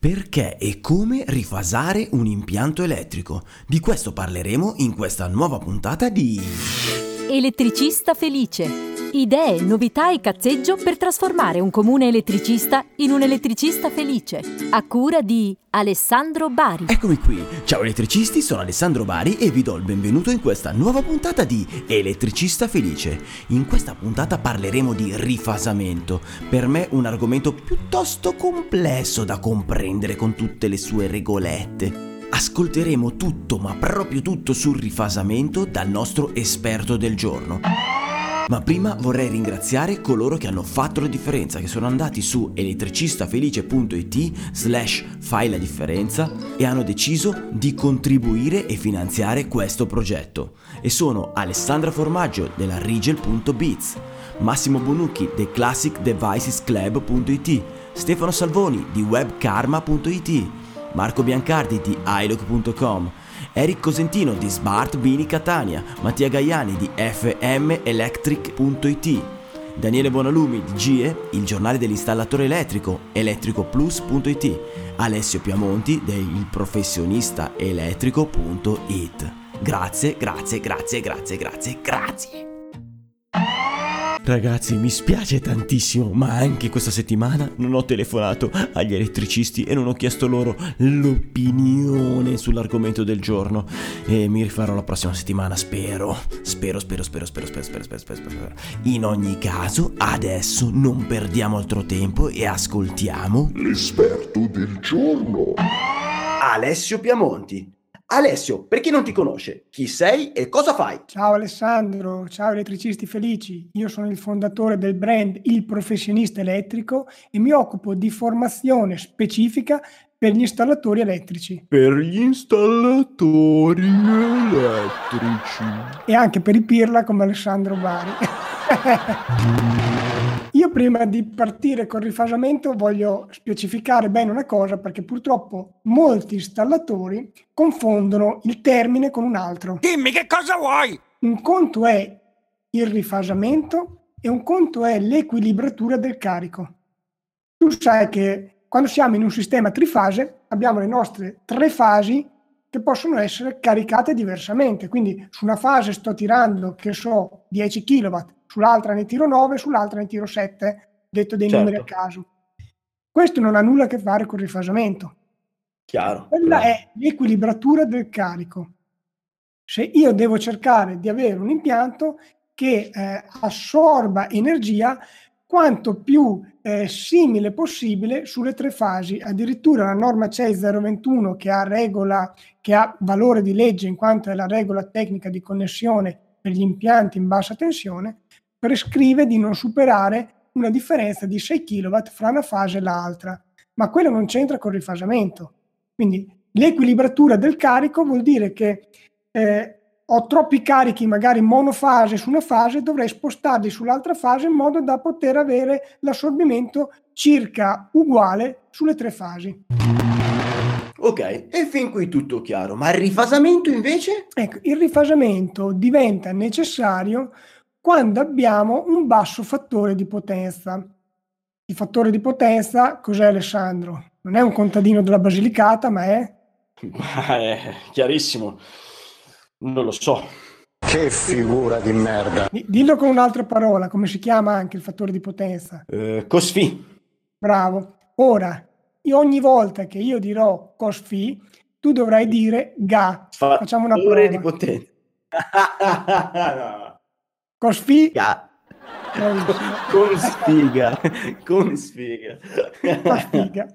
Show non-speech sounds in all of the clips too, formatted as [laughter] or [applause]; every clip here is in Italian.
Perché e come rifasare un impianto elettrico? Di questo parleremo in questa nuova puntata di Elettricista felice. Idee, novità e cazzeggio per trasformare un comune elettricista in un elettricista felice. A cura di Alessandro Bari. Eccomi qui. Ciao elettricisti, sono Alessandro Bari e vi do il benvenuto in questa nuova puntata di Elettricista felice. In questa puntata parleremo di rifasamento. Per me un argomento piuttosto complesso da comprendere con tutte le sue regolette. Ascolteremo tutto, ma proprio tutto sul rifasamento dal nostro esperto del giorno. Ma prima vorrei ringraziare coloro che hanno fatto la differenza, che sono andati su elettricistafelice.it slash fai la differenza e hanno deciso di contribuire e finanziare questo progetto. E sono Alessandra Formaggio della Rigel.biz, Massimo Bonucchi del ClassicDevicesClub.it, Stefano Salvoni di webkarma.it, Marco Biancardi di iLoc.com, Eric Cosentino di Smart Bini Catania, Mattia Gaiani di fmelectric.it, Daniele Bonalumi di GIE, il giornale dell'installatore elettrico, elettricoplus.it, Alessio Piamonti del professionista elettrico.it. Grazie, grazie, grazie, grazie, grazie, grazie. Ragazzi, mi spiace tantissimo, ma anche questa settimana non ho telefonato agli elettricisti e non ho chiesto loro l'opinione sull'argomento del giorno. E mi rifarò la prossima settimana, spero. Spero, spero, spero, spero, spero, spero, spero, spero. spero. In ogni caso, adesso non perdiamo altro tempo e ascoltiamo l'esperto del giorno. Alessio Piamonti Alessio, per chi non ti conosce, chi sei e cosa fai? Ciao Alessandro, ciao elettricisti felici. Io sono il fondatore del brand Il Professionista Elettrico e mi occupo di formazione specifica per gli installatori elettrici Per gli installatori elettrici. e anche per i pirla come Alessandro Bari. [laughs] Prima di partire col rifasamento voglio specificare bene una cosa perché purtroppo molti installatori confondono il termine con un altro. Dimmi che cosa vuoi? Un conto è il rifasamento e un conto è l'equilibratura del carico. Tu sai che quando siamo in un sistema trifase abbiamo le nostre tre fasi che possono essere caricate diversamente. Quindi su una fase sto tirando, che so, 10 kW, sull'altra ne tiro 9, sull'altra ne tiro 7, detto dei Certo. numeri a caso. Questo non ha nulla a che fare con il rifasamento. Chiaro. Quella è l'equilibratura del carico. Se io devo cercare di avere un impianto che eh, assorba energia quanto più eh, simile possibile sulle tre fasi. Addirittura la norma CEI 021 che ha, regola, che ha valore di legge in quanto è la regola tecnica di connessione per gli impianti in bassa tensione, prescrive di non superare una differenza di 6 kW fra una fase e l'altra. Ma quello non c'entra col rifasamento. Quindi l'equilibratura del carico vuol dire che eh, ho troppi carichi magari monofase su una fase, dovrei spostarli sull'altra fase in modo da poter avere l'assorbimento circa uguale sulle tre fasi. Ok, e fin qui tutto chiaro. Ma il rifasamento invece? Ecco, il rifasamento diventa necessario quando abbiamo un basso fattore di potenza. Il fattore di potenza cos'è Alessandro? Non è un contadino della Basilicata, ma è [laughs] Ma è chiarissimo. Non lo so. Che figura di merda. Di- Dillo con un'altra parola, come si chiama anche il fattore di potenza? Eh, Cosfi. Bravo. Ora, io ogni volta che io dirò cosfi, tu dovrai dire ga. Facciamo una Fattore prova. di potenza. [laughs] Cosfi, Ga- bravissimo. Con sfiga. Con sfiga. Fa figa.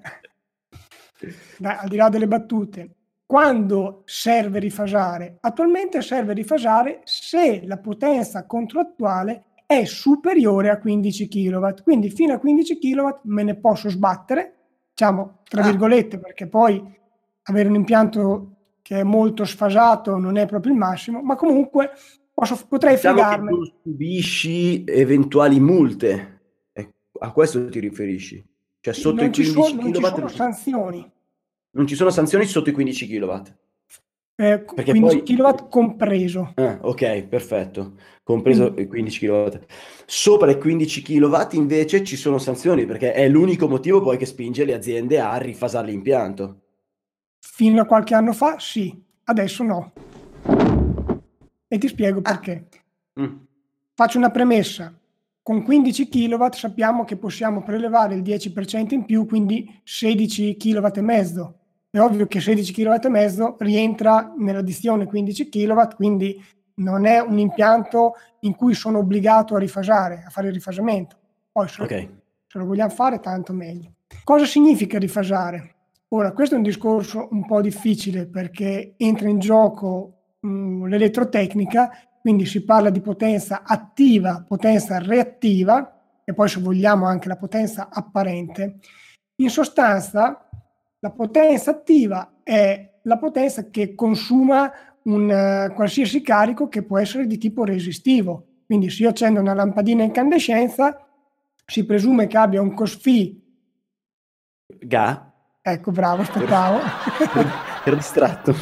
Dai, al di là delle battute, quando serve rifasare? Attualmente serve rifasare se la potenza contrattuale è superiore a 15 kW. Quindi fino a 15 kW me ne posso sbattere, diciamo tra Ah. virgolette, perché poi avere un impianto che è molto sfasato non è proprio il massimo, ma comunque posso- potrei Diciamo che fregarmene. tu subisci eventuali multe. Eh, A questo ti riferisci? Cioè sotto non i ci 15 sono, non ci kW sono sanzioni. non ci sono sanzioni sotto i 15 kW. Eh, Perché 15 poi- kW compreso. Ah, ok, perfetto. Compreso Mm. i 15 kW. Sopra i 15 kW invece ci sono sanzioni perché è l'unico motivo poi che spinge le aziende a rifasare l'impianto. Fino a qualche anno fa sì, adesso no. E ti spiego Ah. perché. Mm, Faccio una premessa. Con 15 kW sappiamo che possiamo prelevare il 10% in più, quindi 16 kW e mezzo. È ovvio che 16 kW e mezzo rientra nell'addizione 15 kW, quindi non è un impianto in cui sono obbligato a rifasare, a fare il rifasamento. Poi se, Ok, se lo vogliamo fare, tanto meglio. Cosa significa rifasare? Ora, questo è un discorso un po' difficile perché entra in gioco mh, l'elettrotecnica, quindi si parla di potenza attiva, potenza reattiva e poi se vogliamo anche la potenza apparente. In sostanza, la potenza attiva è la potenza che consuma un eh, qualsiasi carico che può essere di tipo resistivo. Quindi se io accendo una lampadina a incandescenza, si presume che abbia un COSFI, Ga? ecco bravo, aspettavo, Ero distratto.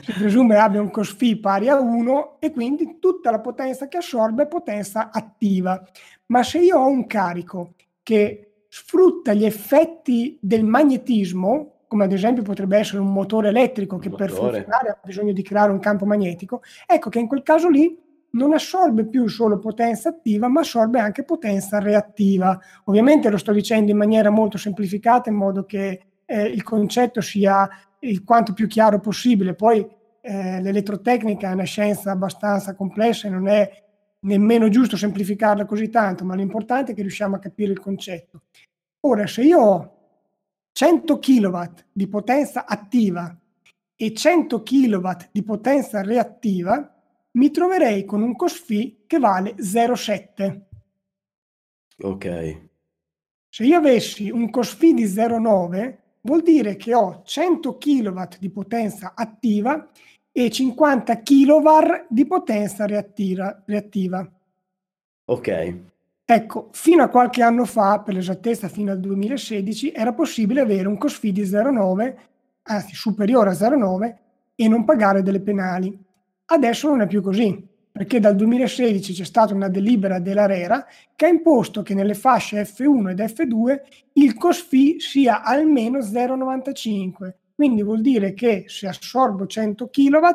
Si presume abbia un COSFI pari a 1 e quindi tutta la potenza che assorbe è potenza attiva. Ma se io ho un carico che sfrutta gli effetti del magnetismo, come ad esempio potrebbe essere un motore elettrico che per Motore. funzionare ha bisogno di creare un campo magnetico, ecco che in quel caso lì non assorbe più solo potenza attiva, ma assorbe anche potenza reattiva. Ovviamente lo sto dicendo in maniera molto semplificata, in modo che eh, il concetto sia il quanto più chiaro possibile. Poi eh, l'elettrotecnica è una scienza abbastanza complessa e non è nemmeno giusto semplificarla così tanto, ma l'importante è che riusciamo a capire il concetto. Ora, se io ho 100 kW di potenza attiva e 100 kW di potenza reattiva, mi troverei con un COSFI che vale 0,7. Ok, Se io avessi un COSFI di 0,9, vuol dire che ho 100 kW di potenza attiva e 50 kVAR di potenza reattiva. reattiva. ok, Ecco, fino a qualche anno fa, per l'esattezza fino al 2016, era possibile avere un COSFI di 0,9, anzi superiore a 0,9, e non pagare delle penali. Adesso non è più così, perché dal 2016 c'è stata una delibera dell'ARERA che ha imposto che nelle fasce F1 ed F2 il COSFI sia almeno 0,95. Quindi vuol dire che se assorbo 100 kW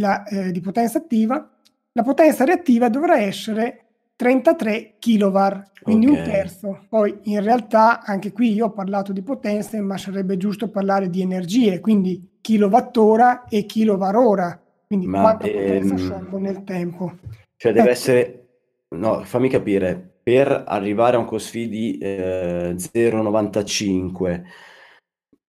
la, eh, di potenza attiva, la potenza reattiva dovrà essere 33 kVAR, quindi Ok. un terzo. Poi in realtà anche qui io ho parlato di potenze, ma sarebbe giusto parlare di energie, quindi kilowattora e kilovarora, quindi Ma, quanta potenza ehm, assorbo nel tempo. Cioè deve Ecco. essere... No, fammi capire, per arrivare a un COSFI di eh, 0,95,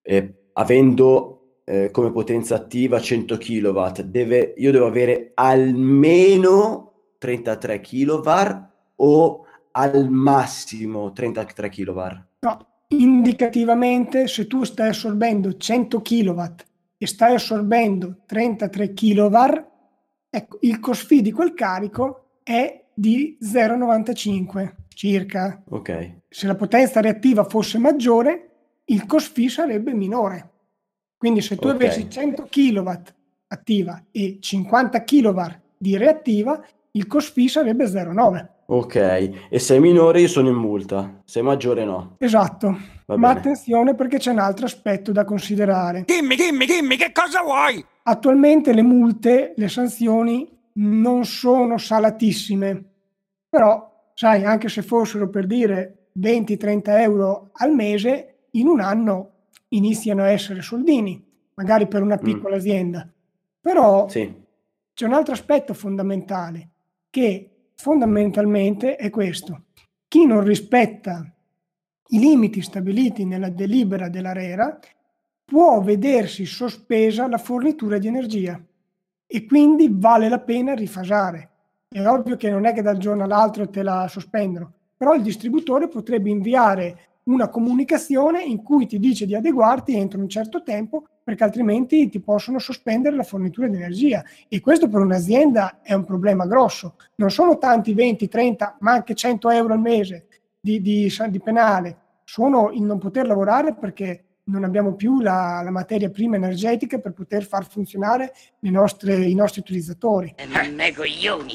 eh, avendo eh, come potenza attiva 100 kW, deve, io devo avere almeno 33 kVAR o al massimo 33 kVAR? No, indicativamente se tu stai assorbendo 100 kW e stai assorbendo 33 kVAR, ecco, il COSFI di quel carico è di 0,95 circa. Ok, Se la potenza reattiva fosse maggiore, il COSFI sarebbe minore. Quindi se tu Ok. avessi 100 kW attiva e 50 kW di reattiva, il COSFI sarebbe 0,9. Ok. E se è minore io sono in multa, se è maggiore no. Esatto. Va Ma bene. attenzione perché c'è un altro aspetto da considerare. Dimmi, dimmi, dimmi, che cosa vuoi? Attualmente le multe, le sanzioni non sono salatissime, però sai, anche se fossero per dire 20-30 euro al mese, in un anno iniziano a essere soldini, magari per una piccola azienda. Però Sì, c'è un altro aspetto fondamentale, che fondamentalmente è questo. Chi non rispetta i limiti stabiliti nella delibera dell'ARERA può vedersi sospesa la fornitura di energia e quindi vale la pena rifasare. È ovvio che non è che dal giorno all'altro te la sospendono, però il distributore potrebbe inviare una comunicazione in cui ti dice di adeguarti entro un certo tempo perché altrimenti ti possono sospendere la fornitura di energia e questo per un'azienda è un problema grosso. Non sono tanti 20, 30, ma anche 100 euro al mese di, di, di penale, sono il non poter lavorare perché non abbiamo più la, la materia prima energetica per poter far funzionare nostre, i nostri utilizzatori.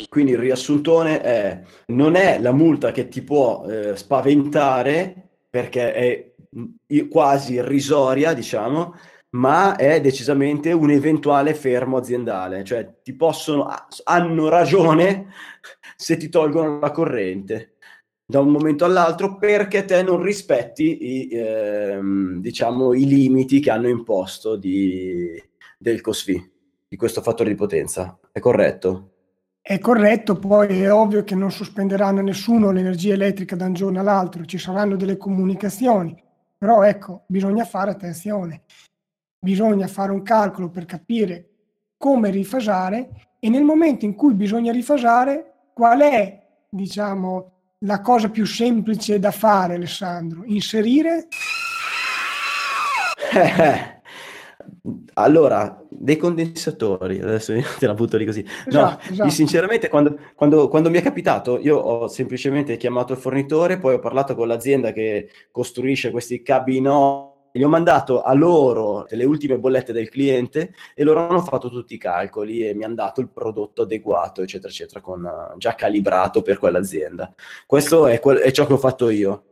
Quindi il riassuntone è, non è la multa che ti può eh, spaventare perché è mm, quasi irrisoria, diciamo, ma è decisamente un eventuale fermo aziendale, cioè ti possono, hanno ragione [laughs] se ti tolgono la corrente da un momento all'altro perché te non rispetti i, ehm, diciamo, i limiti che hanno imposto di, del COSFI, di questo fattore di potenza. È corretto? È corretto, poi è ovvio che non sospenderanno nessuno l'energia elettrica da un giorno all'altro, ci saranno delle comunicazioni, però ecco, bisogna fare attenzione, bisogna fare un calcolo per capire come rifasare e nel momento in cui bisogna rifasare qual è, diciamo, la cosa più semplice da fare, Alessandro? Inserire? [laughs] Eh, allora, dei condensatori, adesso te la butto lì così. No, esatto. sinceramente quando, quando, quando, mi è capitato, io ho semplicemente chiamato il fornitore, poi ho parlato con l'azienda che costruisce questi cabinò gli ho mandato a loro le ultime bollette del cliente e loro hanno fatto tutti i calcoli e mi hanno dato il prodotto adeguato, eccetera, eccetera, con, uh, già calibrato per quell'azienda. Questo è, è ciò che ho fatto io.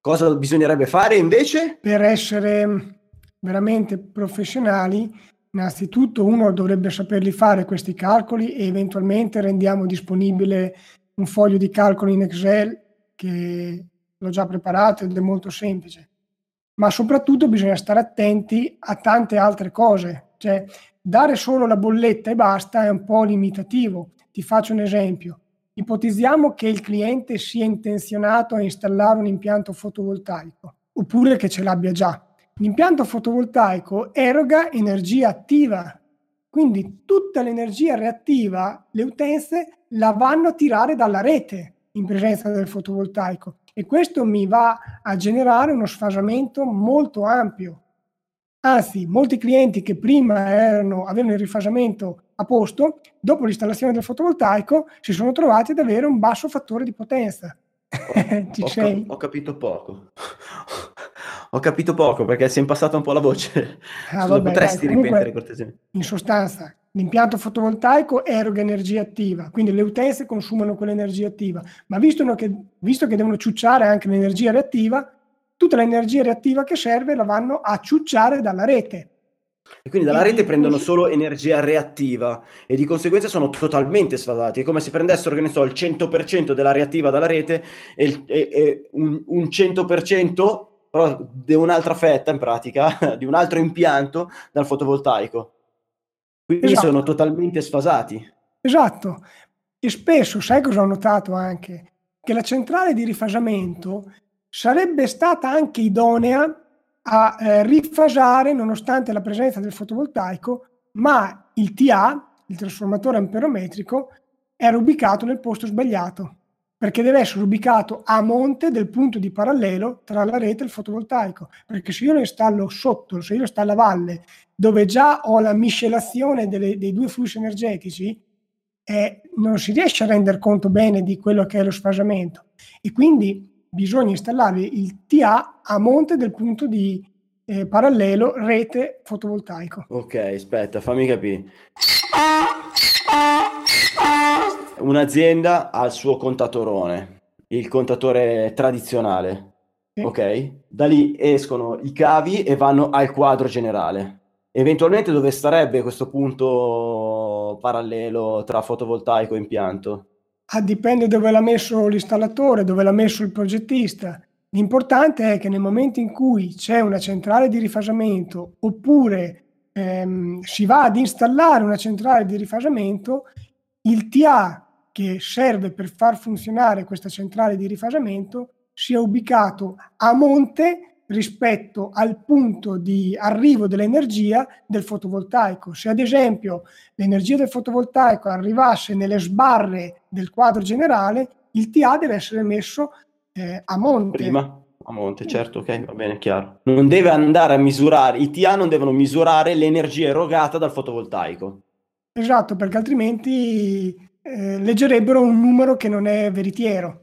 Cosa bisognerebbe fare invece? Per essere veramente professionali, innanzitutto uno dovrebbe saperli fare questi calcoli e eventualmente rendiamo disponibile un foglio di calcolo in Excel che l'ho già preparato ed è molto semplice ma soprattutto bisogna stare attenti a tante altre cose. Cioè, dare solo la bolletta e basta è un po' limitativo. Ti faccio un esempio. Ipotizziamo che il cliente sia intenzionato a installare un impianto fotovoltaico, oppure che ce l'abbia già. L'impianto fotovoltaico eroga energia attiva, quindi tutta l'energia reattiva le utenze la vanno a tirare dalla rete in presenza del fotovoltaico e questo mi va a generare uno sfasamento molto ampio. Anzi, molti clienti che prima erano, avevano il rifasamento a posto, dopo l'installazione del fotovoltaico si sono trovati ad avere un basso fattore di potenza. Ho? [laughs] Cap- ho capito poco. Ho capito poco perché si è impastata un po' la voce. Ah, vabbè, potresti dai, ripetere cortesemente? In sostanza, L'impianto fotovoltaico eroga energia attiva, quindi le utenze consumano quell'energia attiva, ma visto che, visto che devono ciucciare anche l'energia reattiva, tutta l'energia reattiva che serve la vanno a ciucciare dalla rete. E quindi dalla rete prendono solo energia reattiva e di conseguenza sono totalmente sfasati. È come se prendessero, che ne so, il 100% della reattiva dalla rete e, e, e un, un 100% però di un'altra fetta in pratica, [laughs] di un altro impianto dal fotovoltaico. Quindi esatto. sono totalmente sfasati. Esatto. E spesso, sai cosa ho notato anche? Che la centrale di rifasamento sarebbe stata anche idonea a eh, rifasare nonostante la presenza del fotovoltaico, ma il TA, il trasformatore amperometrico, era ubicato nel posto sbagliato perché deve essere ubicato a monte del punto di parallelo tra la rete e il fotovoltaico, perché se io lo installo sotto, se io lo installo a valle, dove già ho la miscelazione delle, dei due flussi energetici, eh, non si riesce a rendere conto bene di quello che è lo sfasamento. E quindi bisogna installare il TA a monte del punto di eh, parallelo rete fotovoltaico. Ok, aspetta, fammi capire un'azienda ha il suo contatorone, il contatore tradizionale, sì. ok? Da lì escono i cavi e vanno al quadro generale. Eventualmente dove starebbe questo punto parallelo tra fotovoltaico e impianto? Ah, dipende dove l'ha messo l'installatore, dove l'ha messo il progettista. L'importante è che nel momento in cui c'è una centrale di rifasamento oppure ehm, si va ad installare una centrale di rifasamento, il TA che serve per far funzionare questa centrale di rifasamento sia ubicato a monte rispetto al punto di arrivo dell'energia del fotovoltaico. Se ad esempio l'energia del fotovoltaico arrivasse nelle sbarre del quadro generale, il TA deve essere messo eh, a monte. Prima, a monte, certo, ok, va bene, chiaro. Non deve andare a misurare, i TA non devono misurare l'energia erogata dal fotovoltaico. Esatto, perché altrimenti eh, leggerebbero un numero che non è veritiero.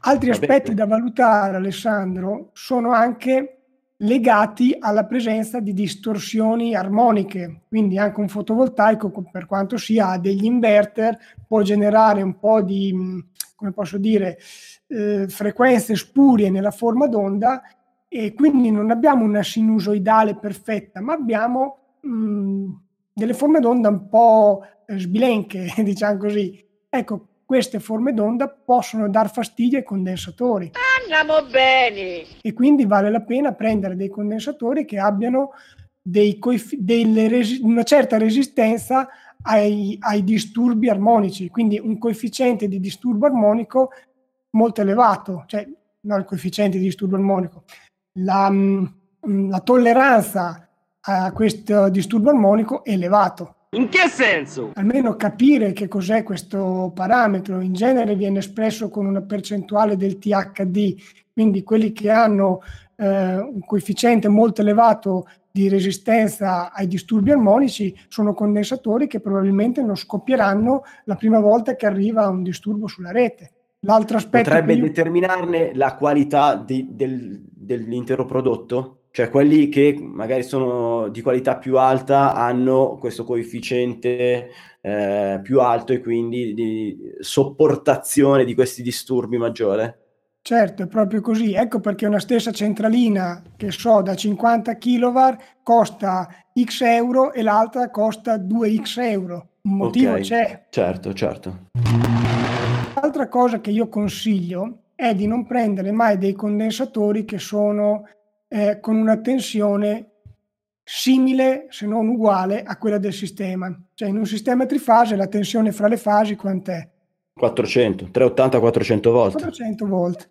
Altri aspetti da valutare, Alessandro, sono anche legati alla presenza di distorsioni armoniche. Quindi anche un fotovoltaico, per quanto sia degli inverter, può generare un po' di, come posso dire, eh, frequenze spurie nella forma d'onda e quindi non abbiamo una sinusoidale perfetta, ma abbiamo mh, delle forme d'onda un po' sbilenche, [laughs] diciamo così. Ecco, queste forme d'onda possono dar fastidio ai condensatori. Andiamo bene! E quindi vale la pena prendere dei condensatori che abbiano dei coef- resi- una certa resistenza ai, ai, disturbi armonici, quindi un coefficiente di disturbo armonico molto elevato, cioè non il coefficiente di disturbo armonico, la, mm, la tolleranza a questo disturbo armonico elevato. In che senso? Almeno capire che cos'è questo parametro. In genere viene espresso con una percentuale del THD, quindi quelli che hanno eh, un coefficiente molto elevato di resistenza ai disturbi armonici sono condensatori che probabilmente non scoppieranno la prima volta che arriva un disturbo sulla rete. L'altro aspetto potrebbe io... determinarne la qualità di, del, dell'intero prodotto? Cioè quelli che magari sono di qualità più alta hanno questo coefficiente eh, più alto e quindi di sopportazione di questi disturbi maggiore? Certo, è proprio così. Ecco perché una stessa centralina, che so, da 50 kW costa X euro e l'altra costa 2X euro. Un motivo okay. c'è. Certo, certo. L'altra cosa che io consiglio è di non prendere mai dei condensatori che sono eh, con una tensione simile, se non uguale, a quella del sistema. Cioè in un sistema trifase la tensione fra le fasi quant'è? 400, 380-400 volt. 400 volt.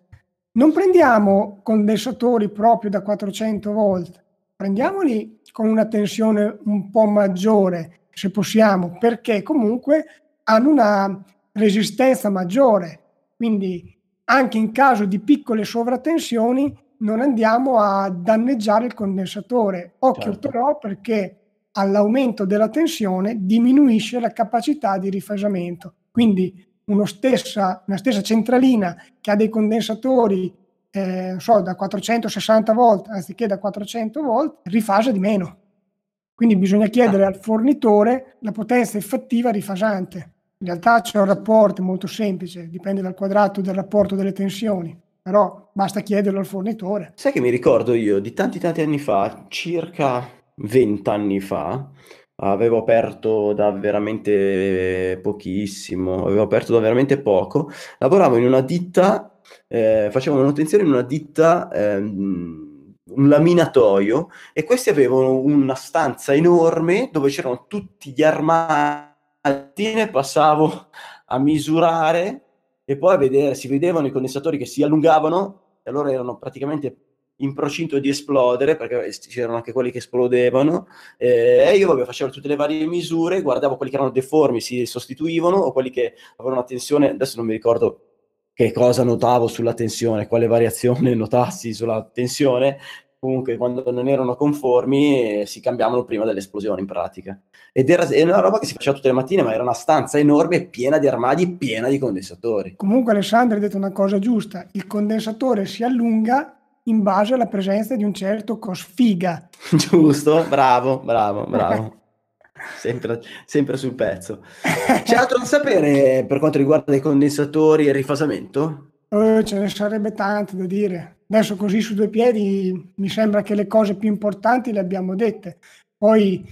Non prendiamo condensatori proprio da 400 volt, prendiamoli con una tensione un po' maggiore, se possiamo, perché comunque hanno una resistenza maggiore. Quindi anche in caso di piccole sovratensioni non andiamo a danneggiare il condensatore. Occhio certo. però perché all'aumento della tensione diminuisce la capacità di rifasamento. Quindi stessa, una stessa centralina che ha dei condensatori eh, so, da 460 volt anziché da 400 volt rifasa di meno. Quindi bisogna chiedere ah. al fornitore la potenza effettiva rifasante. In realtà c'è un rapporto molto semplice, dipende dal quadrato del rapporto delle tensioni però basta chiederlo al fornitore. Sai che mi ricordo io di tanti tanti anni fa, circa 20 anni fa, avevo aperto da veramente pochissimo, avevo aperto da veramente poco, lavoravo in una ditta, eh, facevo manutenzione in una ditta, ehm, un laminatoio, e questi avevano una stanza enorme dove c'erano tutti gli armadi, ne passavo a misurare e poi vedere, si vedevano i condensatori che si allungavano e allora erano praticamente in procinto di esplodere perché c'erano anche quelli che esplodevano. E io vabbè, facevo tutte le varie misure guardavo quelli che erano deformi si sostituivano o quelli che avevano una tensione adesso non mi ricordo che cosa notavo sulla tensione quale variazione [laughs] notassi sulla tensione comunque quando non erano conformi eh, si cambiavano prima dell'esplosione in pratica. Ed era, era, una roba che si faceva tutte le mattine, ma era una stanza enorme, piena di armadi, piena di condensatori. Comunque Alessandro ha detto una cosa giusta, il condensatore si allunga in base alla presenza di un certo cosfiga. [laughs] Giusto, bravo, bravo, bravo. [laughs] Sempre, sempre, sul pezzo. [laughs] C'è altro da sapere per quanto riguarda i condensatori e il rifasamento? Eh, ce ne sarebbe tanto da dire. Adesso così su due piedi mi sembra che le cose più importanti le abbiamo dette. Poi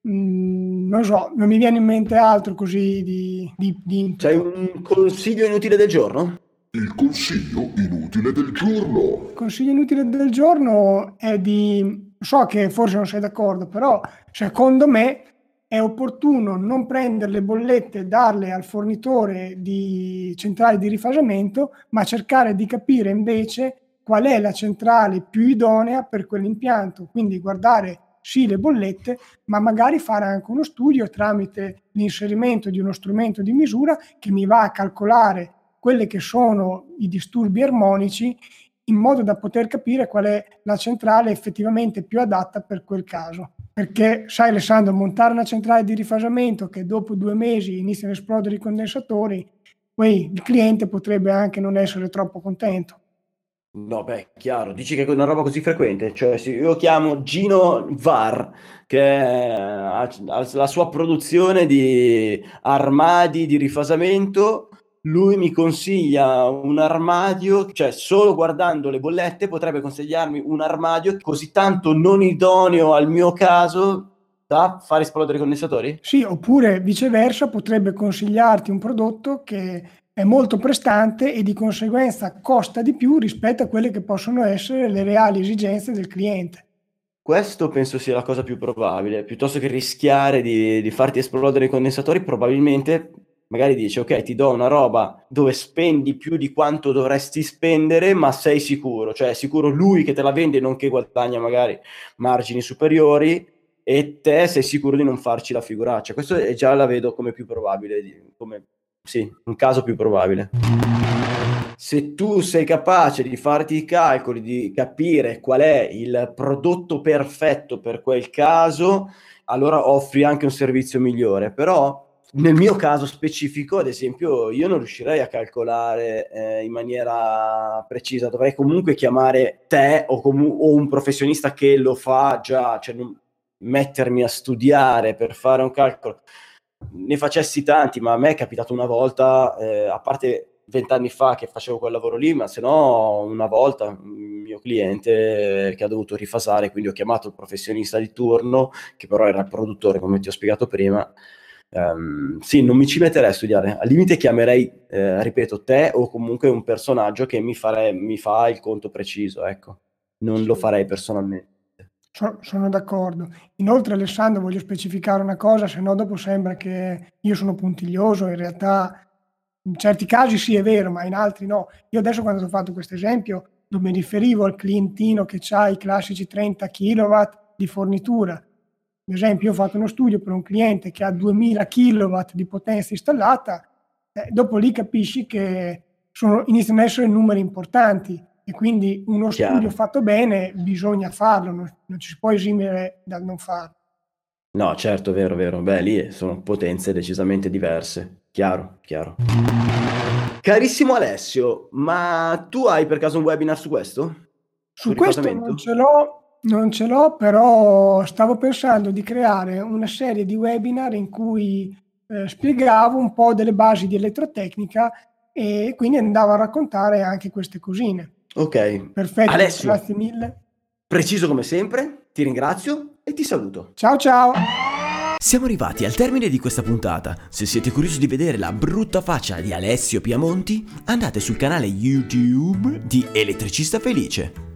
mh, mm, non so, non mi viene in mente altro così di... di, di... C'hai un consiglio inutile del giorno? Il consiglio inutile del giorno. Il consiglio inutile del giorno è di... So che forse non sei d'accordo, però secondo me è opportuno non prendere le bollette e darle al fornitore di centrali di rifasamento, ma cercare di capire invece qual è la centrale più idonea per quell'impianto. Quindi guardare sì le bollette, ma magari fare anche uno studio tramite l'inserimento di uno strumento di misura che mi va a calcolare quelli che sono i disturbi armonici in modo da poter capire qual è la centrale effettivamente più adatta per quel caso. Perché, sai Alessandro, montare una centrale di rifasamento che dopo due mesi iniziano a esplodere i condensatori, poi il cliente potrebbe anche non essere troppo contento. No, beh, chiaro, dici che è una roba così frequente, cioè se io chiamo Gino Var, che ha, ha la sua produzione di armadi di rifasamento, lui mi consiglia un armadio, cioè solo guardando le bollette potrebbe consigliarmi un armadio così tanto non idoneo al mio caso da far esplodere i condensatori? Sì, oppure viceversa potrebbe consigliarti un prodotto che è molto prestante e di conseguenza costa di più rispetto a quelle che possono essere le reali esigenze del cliente. Questo penso sia la cosa più probabile, piuttosto che rischiare di, di farti esplodere i condensatori, probabilmente magari dici ok ti do una roba dove spendi più di quanto dovresti spendere ma sei sicuro. Cioè è sicuro lui che te la vende non che guadagna magari margini superiori e te sei sicuro di non farci la figuraccia. Questo è già la vedo come più probabile come sì, un caso più probabile. Se tu sei capace di farti i calcoli, di capire qual è il prodotto perfetto per quel caso, allora offri anche un servizio migliore. Però nel mio caso specifico, ad esempio, io non riuscirei a calcolare eh, in maniera precisa, dovrei comunque chiamare te o, comu- o un professionista che lo fa già, cioè non mettermi a studiare per fare un calcolo ne facessi tanti, ma a me è capitato una volta, eh, a parte vent'anni fa che facevo quel lavoro lì, ma se no una volta un mio cliente che ha dovuto rifasare, quindi ho chiamato il professionista di turno, che però era il produttore, come ti ho spiegato prima. Um, sì, non mi ci metterei a studiare, al limite chiamerei, eh, ripeto, te o comunque un personaggio che mi, fare, mi fa il conto preciso, ecco, non lo farei personalmente. So, sono d'accordo. Inoltre, Alessandro, voglio specificare una cosa, se no dopo sembra che io sono puntiglioso, in realtà in certi casi sì è vero, ma in altri no. Io adesso quando ho fatto questo esempio non mi riferivo al clientino che ha i classici 30 kW di fornitura. Ad esempio, io ho fatto uno studio per un cliente che ha 2000 kW di potenza installata, eh, dopo lì capisci che sono, iniziano ad essere numeri importanti e quindi uno Chiaro. studio fatto bene bisogna farlo, non, non, ci si può esimere dal non farlo. No, certo, vero, vero. Beh, lì sono potenze decisamente diverse. Chiaro, chiaro. Carissimo Alessio, ma tu hai per caso un webinar su questo? Su, su questo non ce l'ho, non ce l'ho, però stavo pensando di creare una serie di webinar in cui eh, spiegavo un po' delle basi di elettrotecnica e quindi andavo a raccontare anche queste cosine. Ok. Perfetto, Alessio, grazie mille. Preciso come sempre, ti ringrazio e ti saluto. Ciao ciao. Siamo arrivati al termine di questa puntata. Se siete curiosi di vedere la brutta faccia di Alessio Piamonti, andate sul canale YouTube di Elettricista Felice.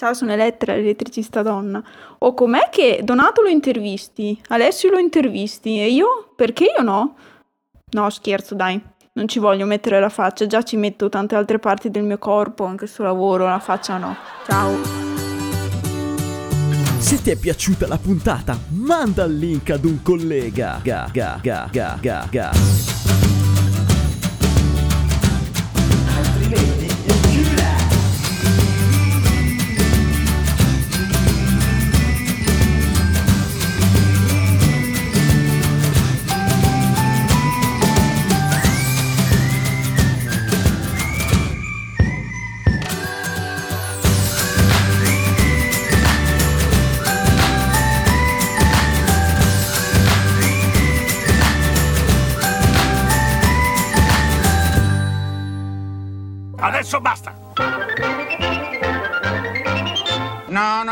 Ciao, sono Elettra, l'elettricista donna. O com'è che Donato lo intervisti, Alessio lo intervisti e io? Perché io no? No, scherzo, dai. Non ci voglio mettere la faccia, già ci metto tante altre parti del mio corpo, anche sul lavoro, la faccia no. Ciao. Se ti è piaciuta la puntata, manda il link ad un collega. Ga, ga, ga, ga, ga, ga.